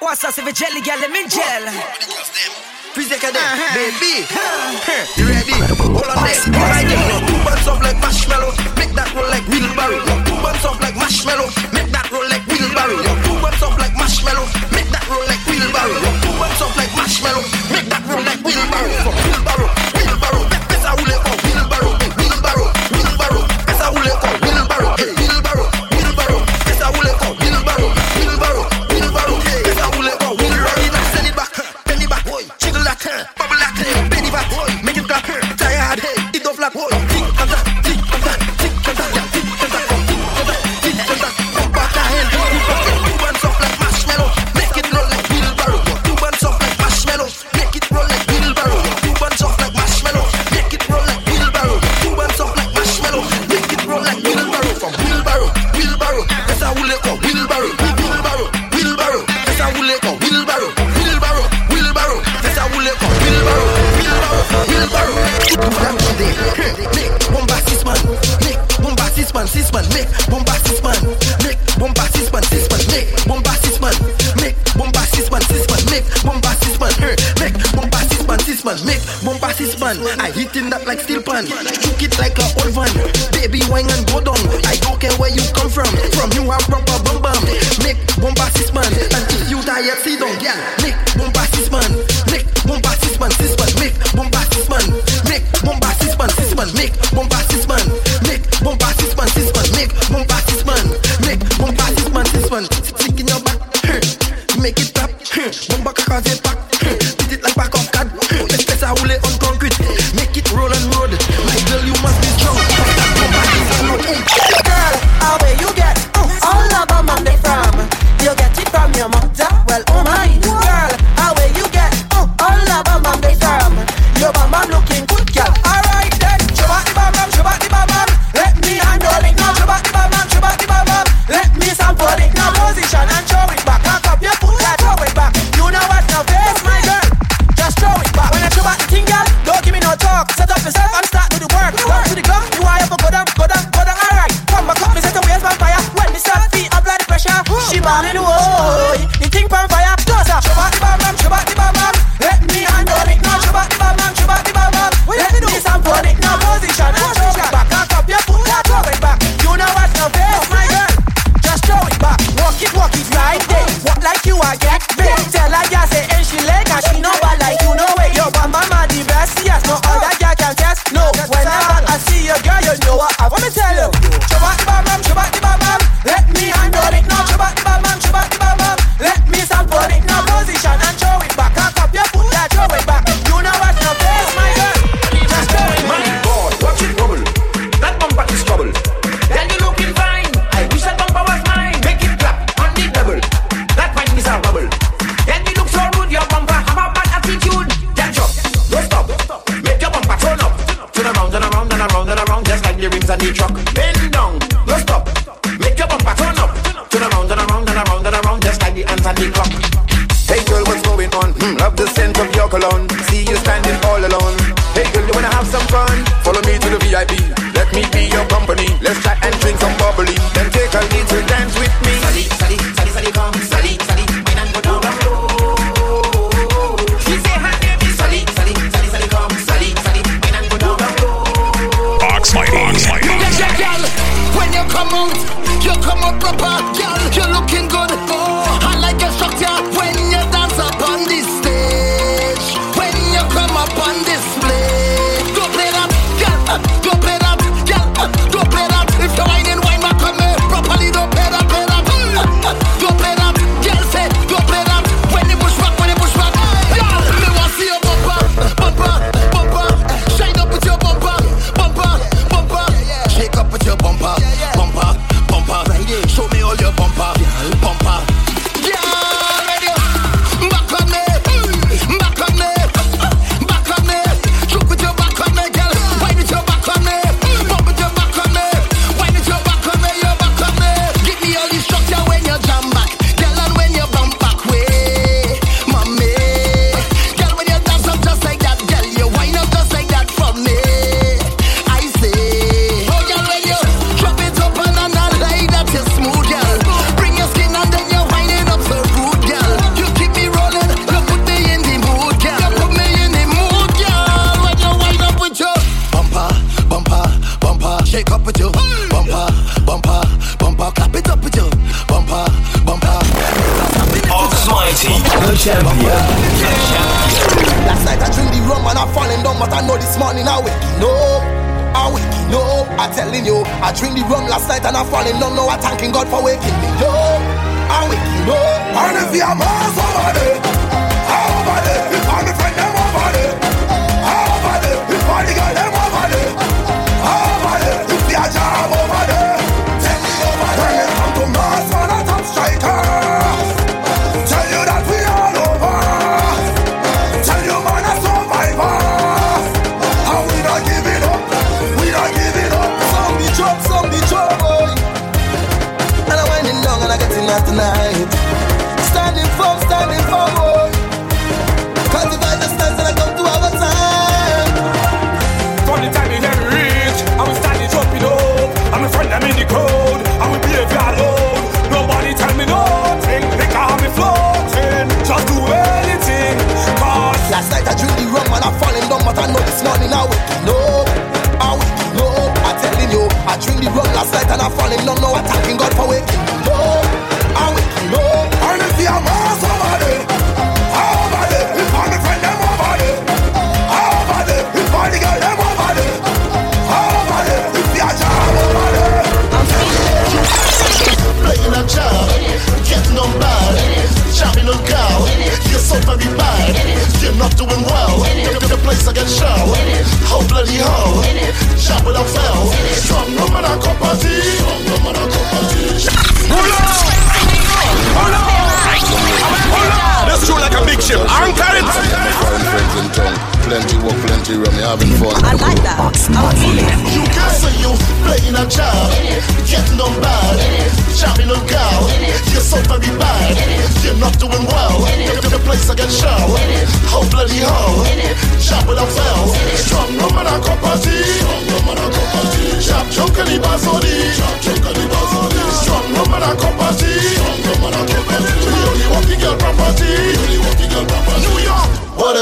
Och så vi jelly galen min gel Freeze like a dead, uh-huh. baby. You ready? Hold on there, all right there Now two buns up like marshmallow. Make that roll like wheelbarrow Now two buns up like marshmallow. Make that roll like wheelbarrow Now two buns up like marshmallow. Make that roll like wheelbarrow Now two buns up like marshmallow. Make that roll like wheelbarrow six man, make bomba six man, make bomba six man, six man, make bomba six man, make bomba six man, six man, make bomba six man, make bomba six man, six man, make bomba man. I hitting that like steel pan, shook it like a old van. Baby wine and go down. I don't care where you come from, from you I'm proper bum bum. Make bomba six man, and if you die, see down, yeah. Tell her, yeah, say, and she like and she no balance.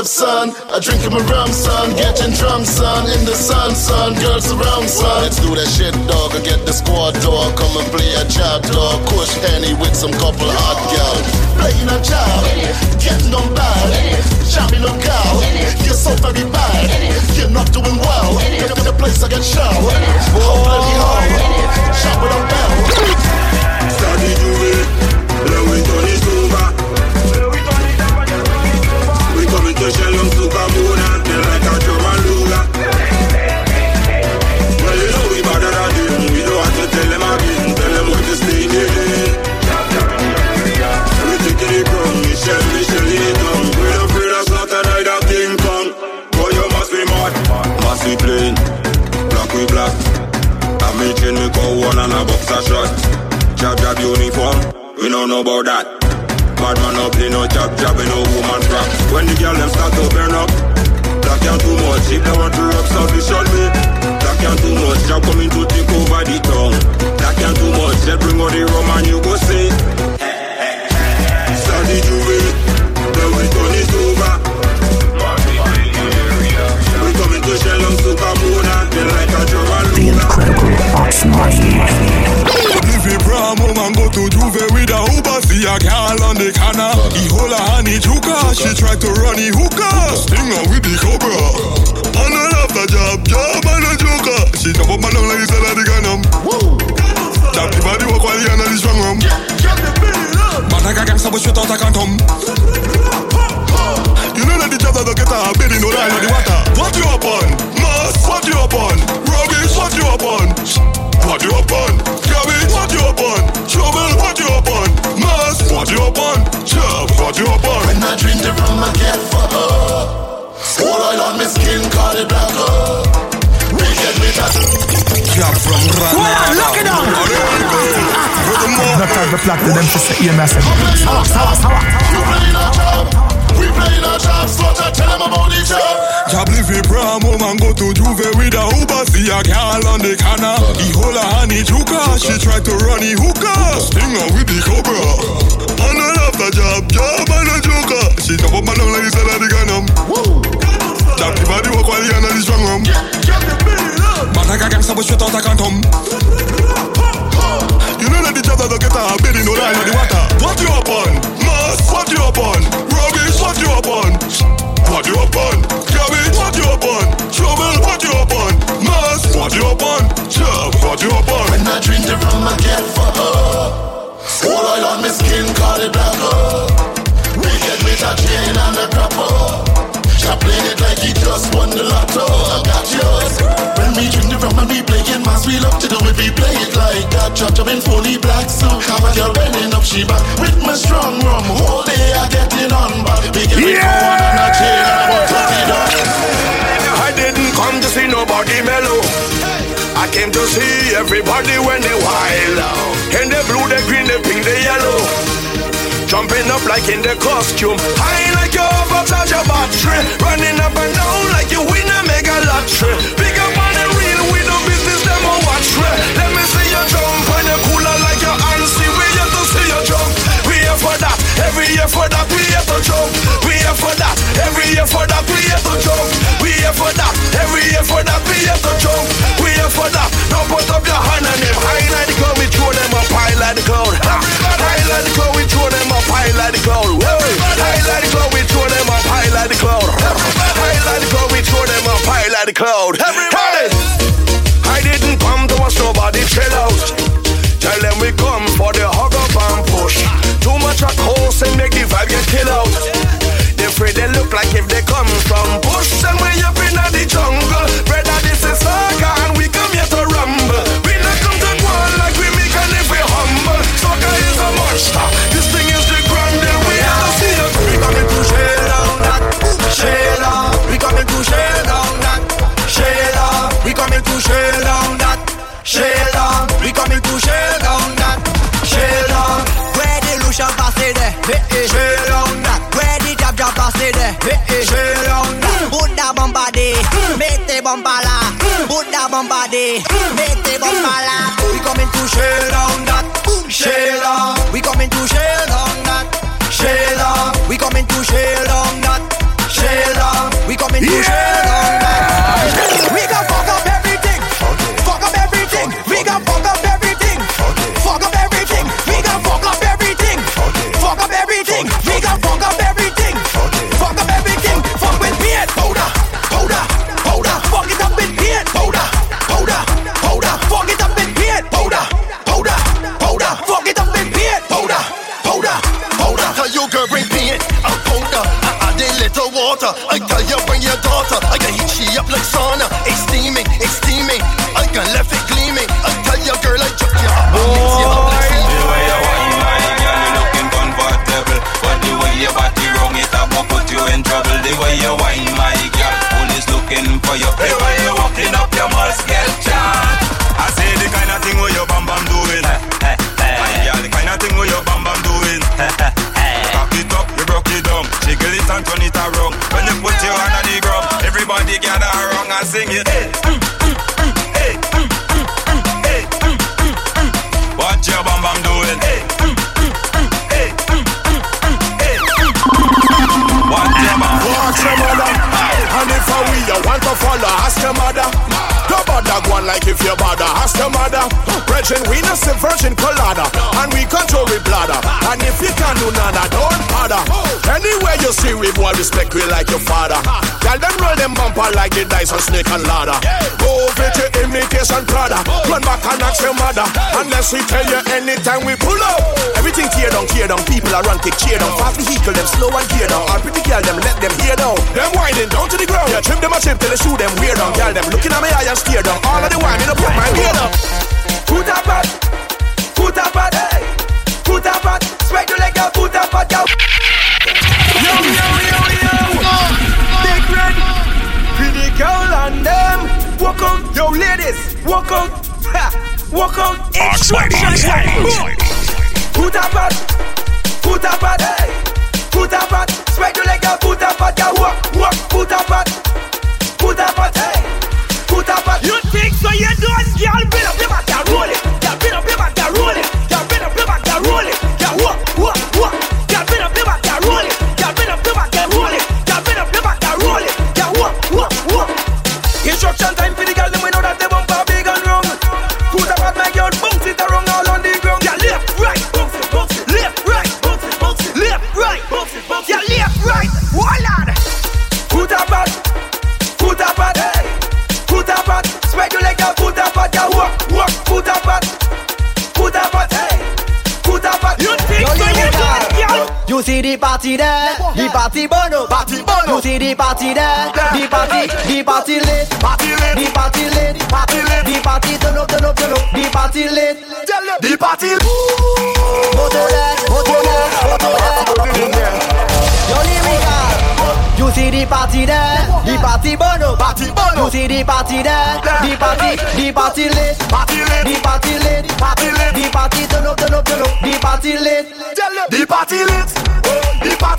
If, son? I drink my rum, son. Getting drunk, son. In the sun, son. Girls around, son. Let's do that shit, dog. I get the squad, dog. Come and play a job, dog. Kush Henny with some couple hot gal. Playing a job. Getting on bad. On cow. You're so very bad. You're not doing well. The, the place I get show. Oh, bloody hell. Chop it up, bell. Study do it. To shell them to Kabuna. They like a drum and. Well, you know we than them. We don't have to tell them again. Tell them what to stay in. We taking it from Michelle, Michelle it down. We don't afraid of slaughter, neither King Kong. Boy, you must be mad. Must be plain. Black with black. I me chain me go one and a boxer shot. Jab jab uniform, we don't know about that. Bad man up, they no jab jab, no woman crap. When the girl them start to burn up, black and too much. If they want to rub stuff, they shot me. Black and too much, jab coming to take over the town. Black and too much, they bring out the rum and you go say. Study to it, then we turn over. We coming to shell them to Kabuna, they like a drum and The incredible Oxnard. If you prom home and go to Juve a girl on the corner. He hold her honey juka, she tried to run the hookah. Sting her with the cobra. And I love the job, job and a joker. She jump up and down like the cell of the gun. Um. Tap the body walk while the hand the strong arm. Man like a gangster but straight out a cantum. You know that the job that don't get a bed in no line on the water. What you up on? Mass, what you up on? Rubbish, what you up Job from lock it down. Not have the plot to them to say, yeah, massive. You playing a job. We playing a job. Slaughter, tell them about the job. Job leave it prom home and go to Juve with a Uber See a girl on the corner He hold her honey juka She tried to run the hookah Sting her with the cobra And I love the job Job and a joker She jump up and down like the cell of the gun Tap the body walk while hand on the strong arm Man, I got gangsta, but shoot out, I can't come. You know that the job that I get a bed in no line of the water. What you up on? Mass, what you up on? Rubbish, what you up on? What you up on? Garbage, what you up on? Trouble, what you up on? Mass, what you up on? Job, what you up on? When I drink the rum, I get fucked up. All oil on my skin, call it black up. get with a chain and a crapper. Chaplain it like he just won the lotto. I got yours. When we drink the rum and we playing mass, we love to do it. We play it like that. Chop chop in fully black suit. Have a girl bending up, she back with my strong rum. Whole day I get it on back. Big yeah. one on a chain and I want to I didn't come to see nobody mellow. I came to see everybody when they wild. out. In the blue, the green, the pink, the yellow. Jumping up like in the costume. High like you overcharge your battery. Running up and down like you win a mega lottery. Big up Let me see you jump cooler like your see We have to see you jump. We here for that. Every year for that, we have to jump. We Buddha bombade. Mete bombala. We coming to shell down that. Shell We coming to shell down that. Shell We coming to shell down that. Shell We coming to shell respect we like your father. Tell them roll them bumper like the dice on snake and ladder. Go over to imitation Prada. Run back and ask your mother. Unless we tell you anytime we pull up. Everything tear down, tear down. People are run, kick, cheer down. Fast vehicle, them slow and gear down. All pretty girl, them let them hear down. Them winding down to the ground. Yeah, trim them a chip till they shoot them weird down. Girl, them looking at me eye and steer down. All of the wine, no put my ear down. Put up at, put up at. Put up at, spread your leg out, put up at, them. Walk on, yo ladies, walk on, ha, walk on. Instructions. Put up at, put up at, hey. Put up at, spread your leg out, put up at, yo. Walk, walk, put up at, put up at, hey. Put up at. You think so? You don't, girl. Bring up your back, girl. Roll it. Party there, the party, the party lit. Party lit. The party lit, Party lit. the party turn up, turn up, turn up. The party lit. The party. Motorhead, Motorhead, Motorhead. Yo lyrical. You see the party there, the party up. Party burn You see the party there, the party, the party lit. Party lit. The party lit, Party lit. the party turn up, turn up, turn up. The party lit. The party lit. The party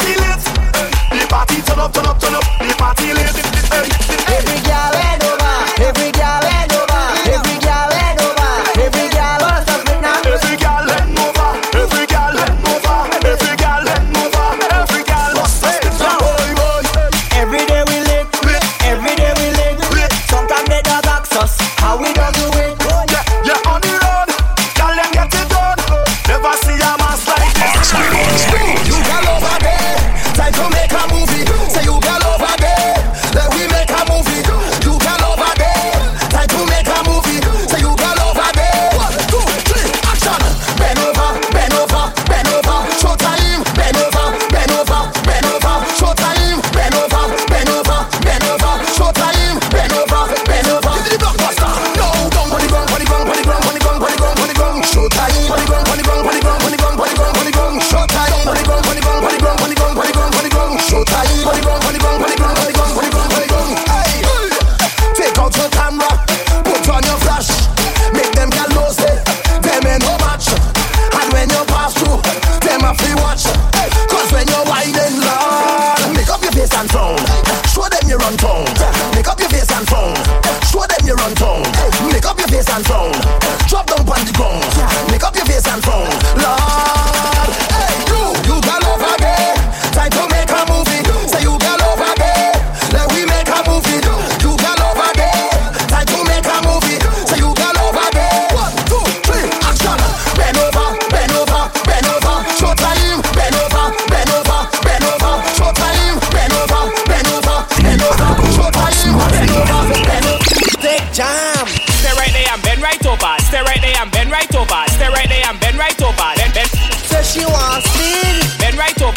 Stay right there and bend right over. Stay right there and bend right over. Bend, bend, So she wants speed. bend right over.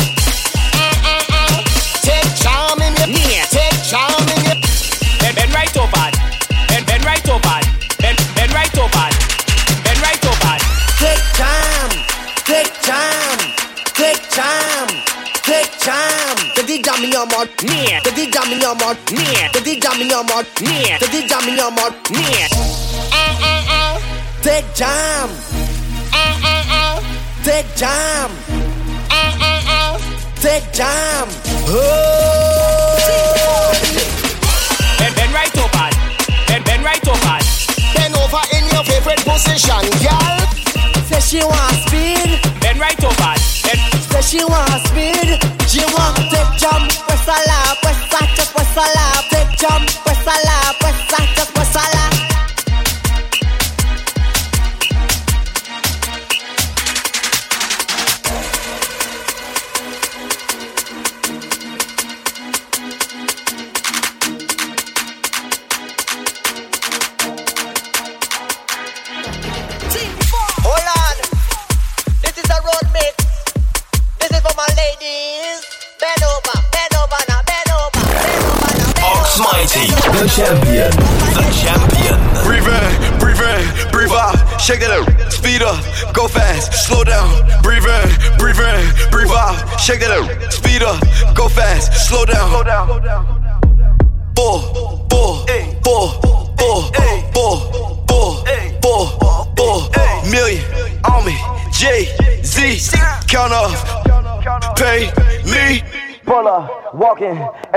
Take charm in your Yeah. Take charm in your Bend, bend right over. Bend, bend right over. Bend, bend right over. Bend right over. Take jam. Take jam. Take jam. Take. Take the jam in your mouth. Take the jam in your mouth. Take the jam in your mouth. Take the jam in your mouth. Yeah. Take jam. Take jam. Take jam. Bend, bend right over. Bend, bend right over. Bend over in your favorite position, girl. Say she want speed. Bend right over. Bend, Say she want speed. She want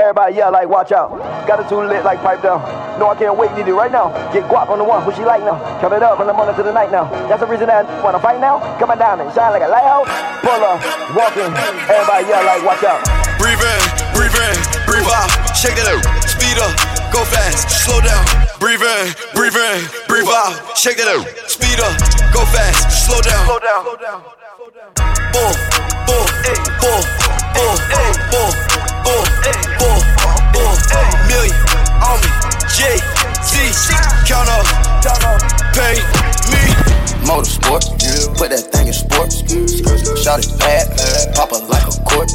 everybody yell like watch out. Got it too lit like pipe down. No, I can't wait, need it right now. Get guap on the one, who she like now. Count it up from the morning to the night now. That's the reason that I wanna fight now. Coming down and shine like a lighthouse. Puller, walking, everybody yell like watch out. Breathe in, breathe in, breathe out. Shake that up, speed up, go fast, slow down. Breathe in, breathe in, breathe out. Shake that up, speed up, go fast, slow down. Slow down. Four, four, four, four, four, four, four, four, million on me. J Z, count up, pay me. Motorsport, Put that thing in sports. Shot it bad, pop it like a court.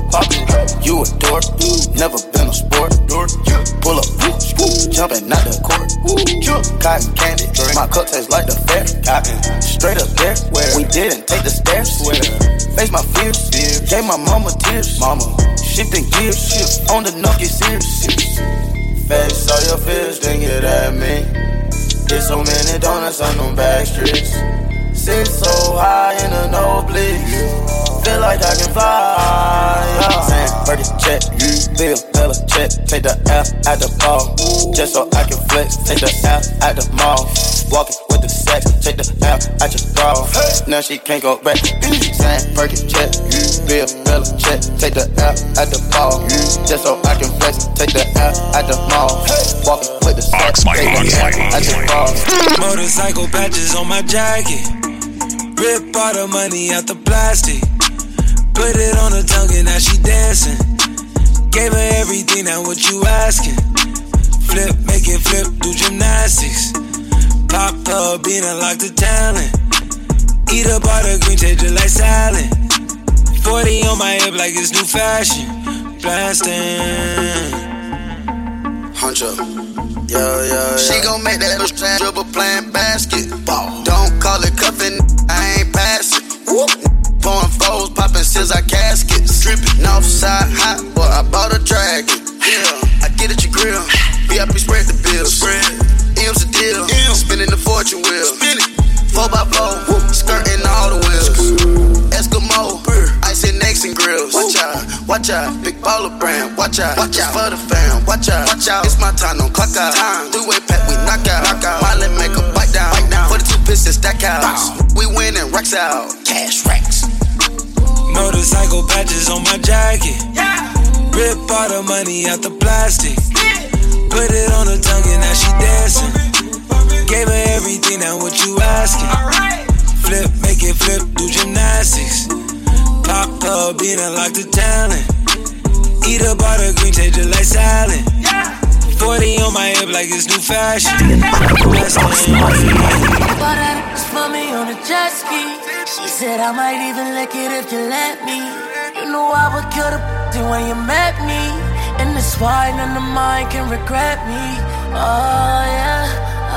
You a dork, never been a sport. Pull up, jumping out the court. Cotton candy, my cup tastes like the fair. Straight up there, we didn't take the stairs. Face my fears, gave my mama tears. Mama, shifting gears, on the no get serious. Face all your fears, then get at me. Get so many donuts on them back streets. Sit so high in the nosebleeds. Feel like I can fly. Yeah. Saying, Birdie check, you Bill, Bella check. Take the F out the ball. Just so I can flex. Take the F out the mall. Walking with the sex. Take the F out your bra. Now she can't go back. Saying, Birdie check, Bill, Bella check. Take the F out the ball. Just so I can flex. Take the F out the mall. Walking with the sex. Take the F out your bra. Motorcycle patches on my jacket. Rip all the money out the plastic. Put it on her tongue and now she dancing. Gave her everything, now what you asking? Flip, make it flip, do gymnastics. Pop up, bean, unlock the talent. Eat up all the green, it like salad. 40 on my hip like it's new fashion. Blasting. Huncho. Yo, yo, She gon' make that little stand dribble playing basketball. Don't call it cuffin', I ain't passing. Whoop. Pouring foes, popping scissors, I caskets. Dripping Northside hot, boy, I bought a dragon. Yeah, I get at your grill. VIP spread the bill. Spread. M's a deal. M. Spinning the fortune wheel. Spin it. 4x4, whoop, skirting all the wheels. Eskimo, ice and necks and grills. Watch out, watch out, big baller brand. Watch out, watch out for the fam. Watch out, watch out. It's my time, don't clock out. Time. Three-way pack, we knock out. Knock out. Miley make a bite down. Bite down. For the two pistons, stack out. We win and racks out. Cash racks. Motorcycle patches on my jacket. Yeah. Rip all the money out the plastic. Put it on her tongue and now she dancing. Gave her everything, now what you asking? Flip, make it flip, do gymnastics. Pop up, bean, unlock the talent. Eat a the green, taste it like salad. 40 on my hip like it's new fashion. Bought that ass for me on a jet ski. She said I might even lick it if you let me. You know I would kill the when you met me. And it's why none of mine can regret me. Oh yeah,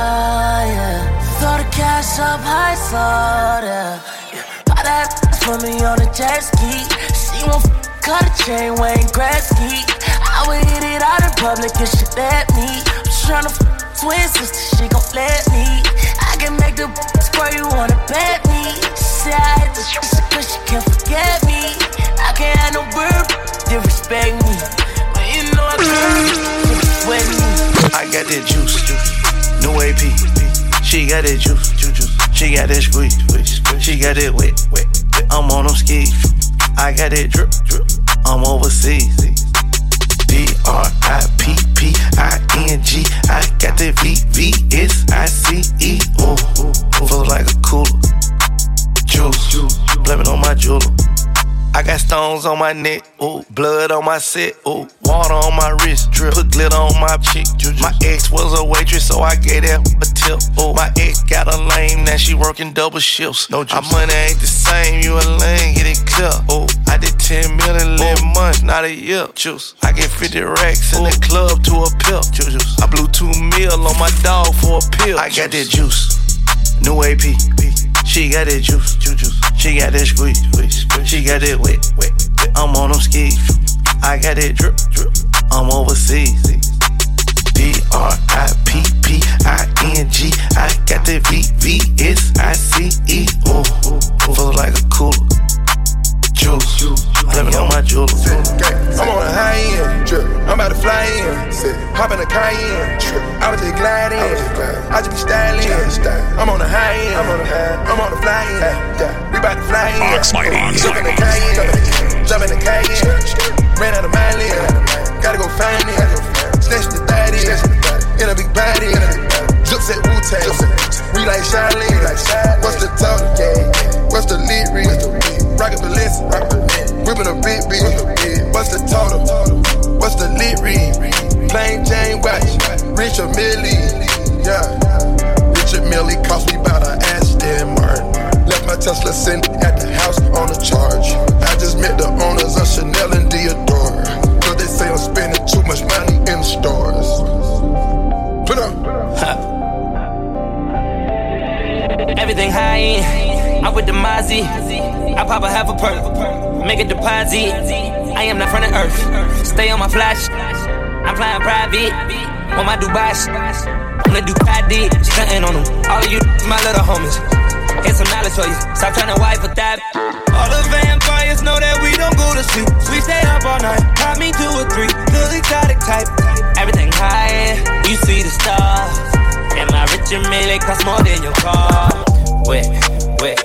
yeah. Throw the cash up high, so yeah. Uh, yeah. Buy that for me on a jet ski. She won't f- cut a chain, Wayne Gretzky. I would hit it out in public if she let me. I'm tryna f- twin sister, she gon' let me. I can make the square you wanna bet me. She say I hit the shit cause she can't forget me. I can't have no bird, disrespect me. But you know I can't sweat me. I got that juice, new AP. She got that juice. She got that squeeze, she got that wet. I'm on them skis. I got that drip, drip. I'm overseas. D R I P P I N G. I got that V V S I C E. Ooh, feel like a cooler. Juice, blame it on my jeweler. I got stones on my neck, ooh, blood on my set, ooh, water on my wrist, drip, put glitter on my chick. My ex was a waitress, so I gave that a tip. Ooh, my ex got a lame, now she working double shifts. No juice. My money ain't the same, you a lame, get it clear. Ooh, I did 10 million in 11 months, not a year. Juice. I get 50 racks in the club to a pill. Juice. I blew two mil on my dog for a pill. I got that juice. New AP. She got that juice, juice. She got that squeeze. She got that wet, wet. I'm on them skis. I got that drip, drip. I'm overseas. D R I P P I N G. I got that V V S I C E. Ooh, feel like a cooler. Juice, let me on my jewelry. I'm on a high end, I'm about to fly in, hop in a Cayenne, I was just glide in, I just be styling. I'm on a high end, I'm on the fly end, we about to fly in. Jump in the Cayenne, jump in the Cayenne, ran out of my lane, gotta go find it, snatch the daddy, in a big body, jumps at Wu-Tang, we like Charlene, what's the talk, what's the lead read, rockin' Balenciaga, whipping a big bitch, what's the total, what's the lit read, plain Jane watch, Richard Mille, yeah, Richard Mille cost me about an Aston Martin, left my Tesla sitting at the house on a charge. I just met the owners of Chanel and Dior. Cause they say I'm spending too much money in the stores. Put up. Everything high end. I'm with the Mozzie. I pop a half a perk. Make a deposit. I am not from the earth. Stay on my flash. I'm flying private. On my Dubai. On the Ducati. Stunting on them. All of you, my little homies. Here's some knowledge for you. Stop trying to wipe with that. All the vampires know that we don't go to sleep. We stay up all night. Pop me two or three. The exotic type. Everything high. You see the stars. Am I rich and it cost more than your car? Wet, wet,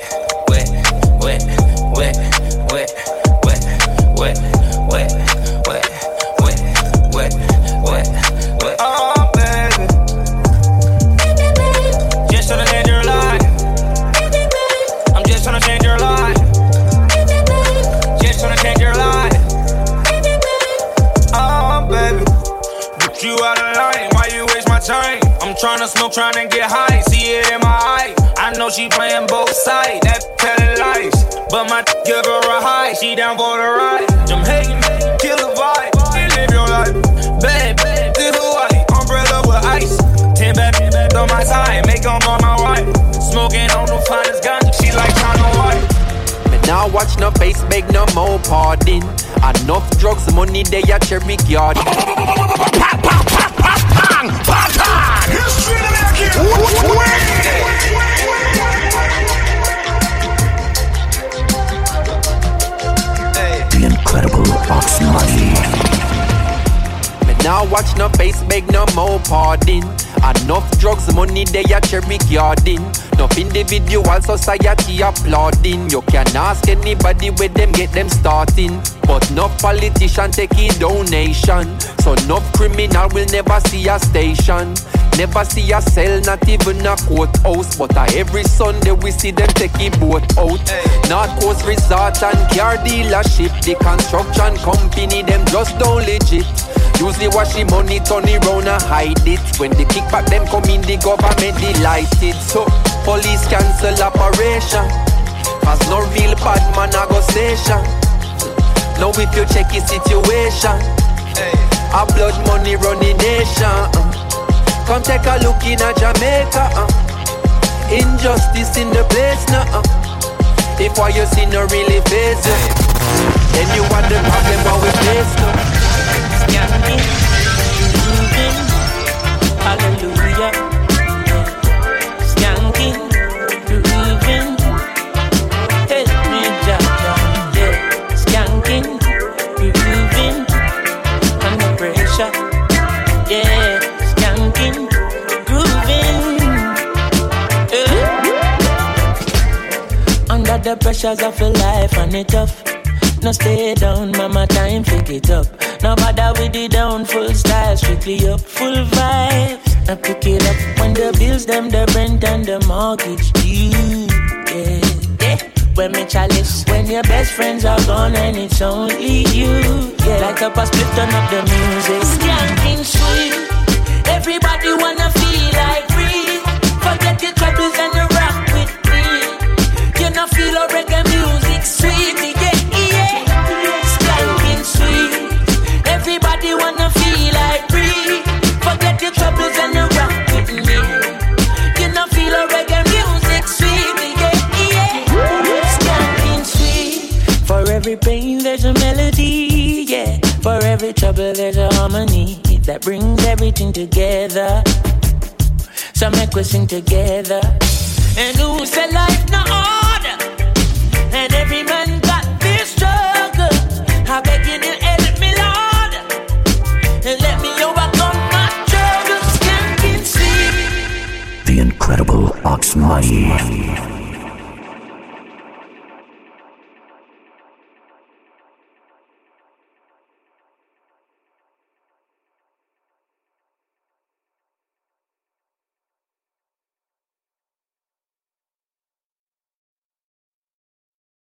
tryna smoke, tryna get high. See it in my eye. I know she playing both sides. That telling lies. But my give her a high. She down for the ride. I'm hating, kill the vibe. And live your life. Bad, bad, this Hawaii. Umbrella with ice. Ten bad, bad on my side. Make them on my wife. Smoking on the finest ganja. She like China White. Me now watch no face, beg no more pardon. Enough drugs, money they a cherry garden. The incredible Ox Money. Me now watch no face, beg no more pardon. Enough drugs, money they a cherry garden. Enough individual society applauding. You can ask anybody where them get them starting. But no politician take donation. So no criminal will never see a station. Never see a cell, not even a courthouse. But uh, every Sunday we see them take a boat out. North Coast Resort and car dealership. The construction company, them just don't legit. Usually wash the money, turn it round and hide it. When the kickback them come in, the government delighted. So police cancel operation. Cause no real bad man a go station. Now if you check his situation, a blood money running nation. uh. Come take a look in a Jamaica. uh. Injustice in the place now. uh. If what you see no really face you, then you want the problem what we face pressures of a life and it tough. No stay down, mama, time pick it up. No bother with the down, full style, strictly up, full vibes. Now pick it up when the bills, them, the rent and the mortgage due. Yeah, yeah. When me chalice, when your best friends are gone and it's only you. Yeah, up a split, turn up the music. Skanking sweet, everybody wanna feel like free. Forget your troubles and you rock with me. Know feel a reggae music sweet, yeah, yeah. Skanking sweet, everybody wanna feel like free. Forget your troubles and you rock with me. You know feel a reggae music sweet, yeah, yeah. Skanking sweet, for every pain there's a melody, yeah. For every trouble there's a harmony that brings everything together. So make we sing together. And who said life money.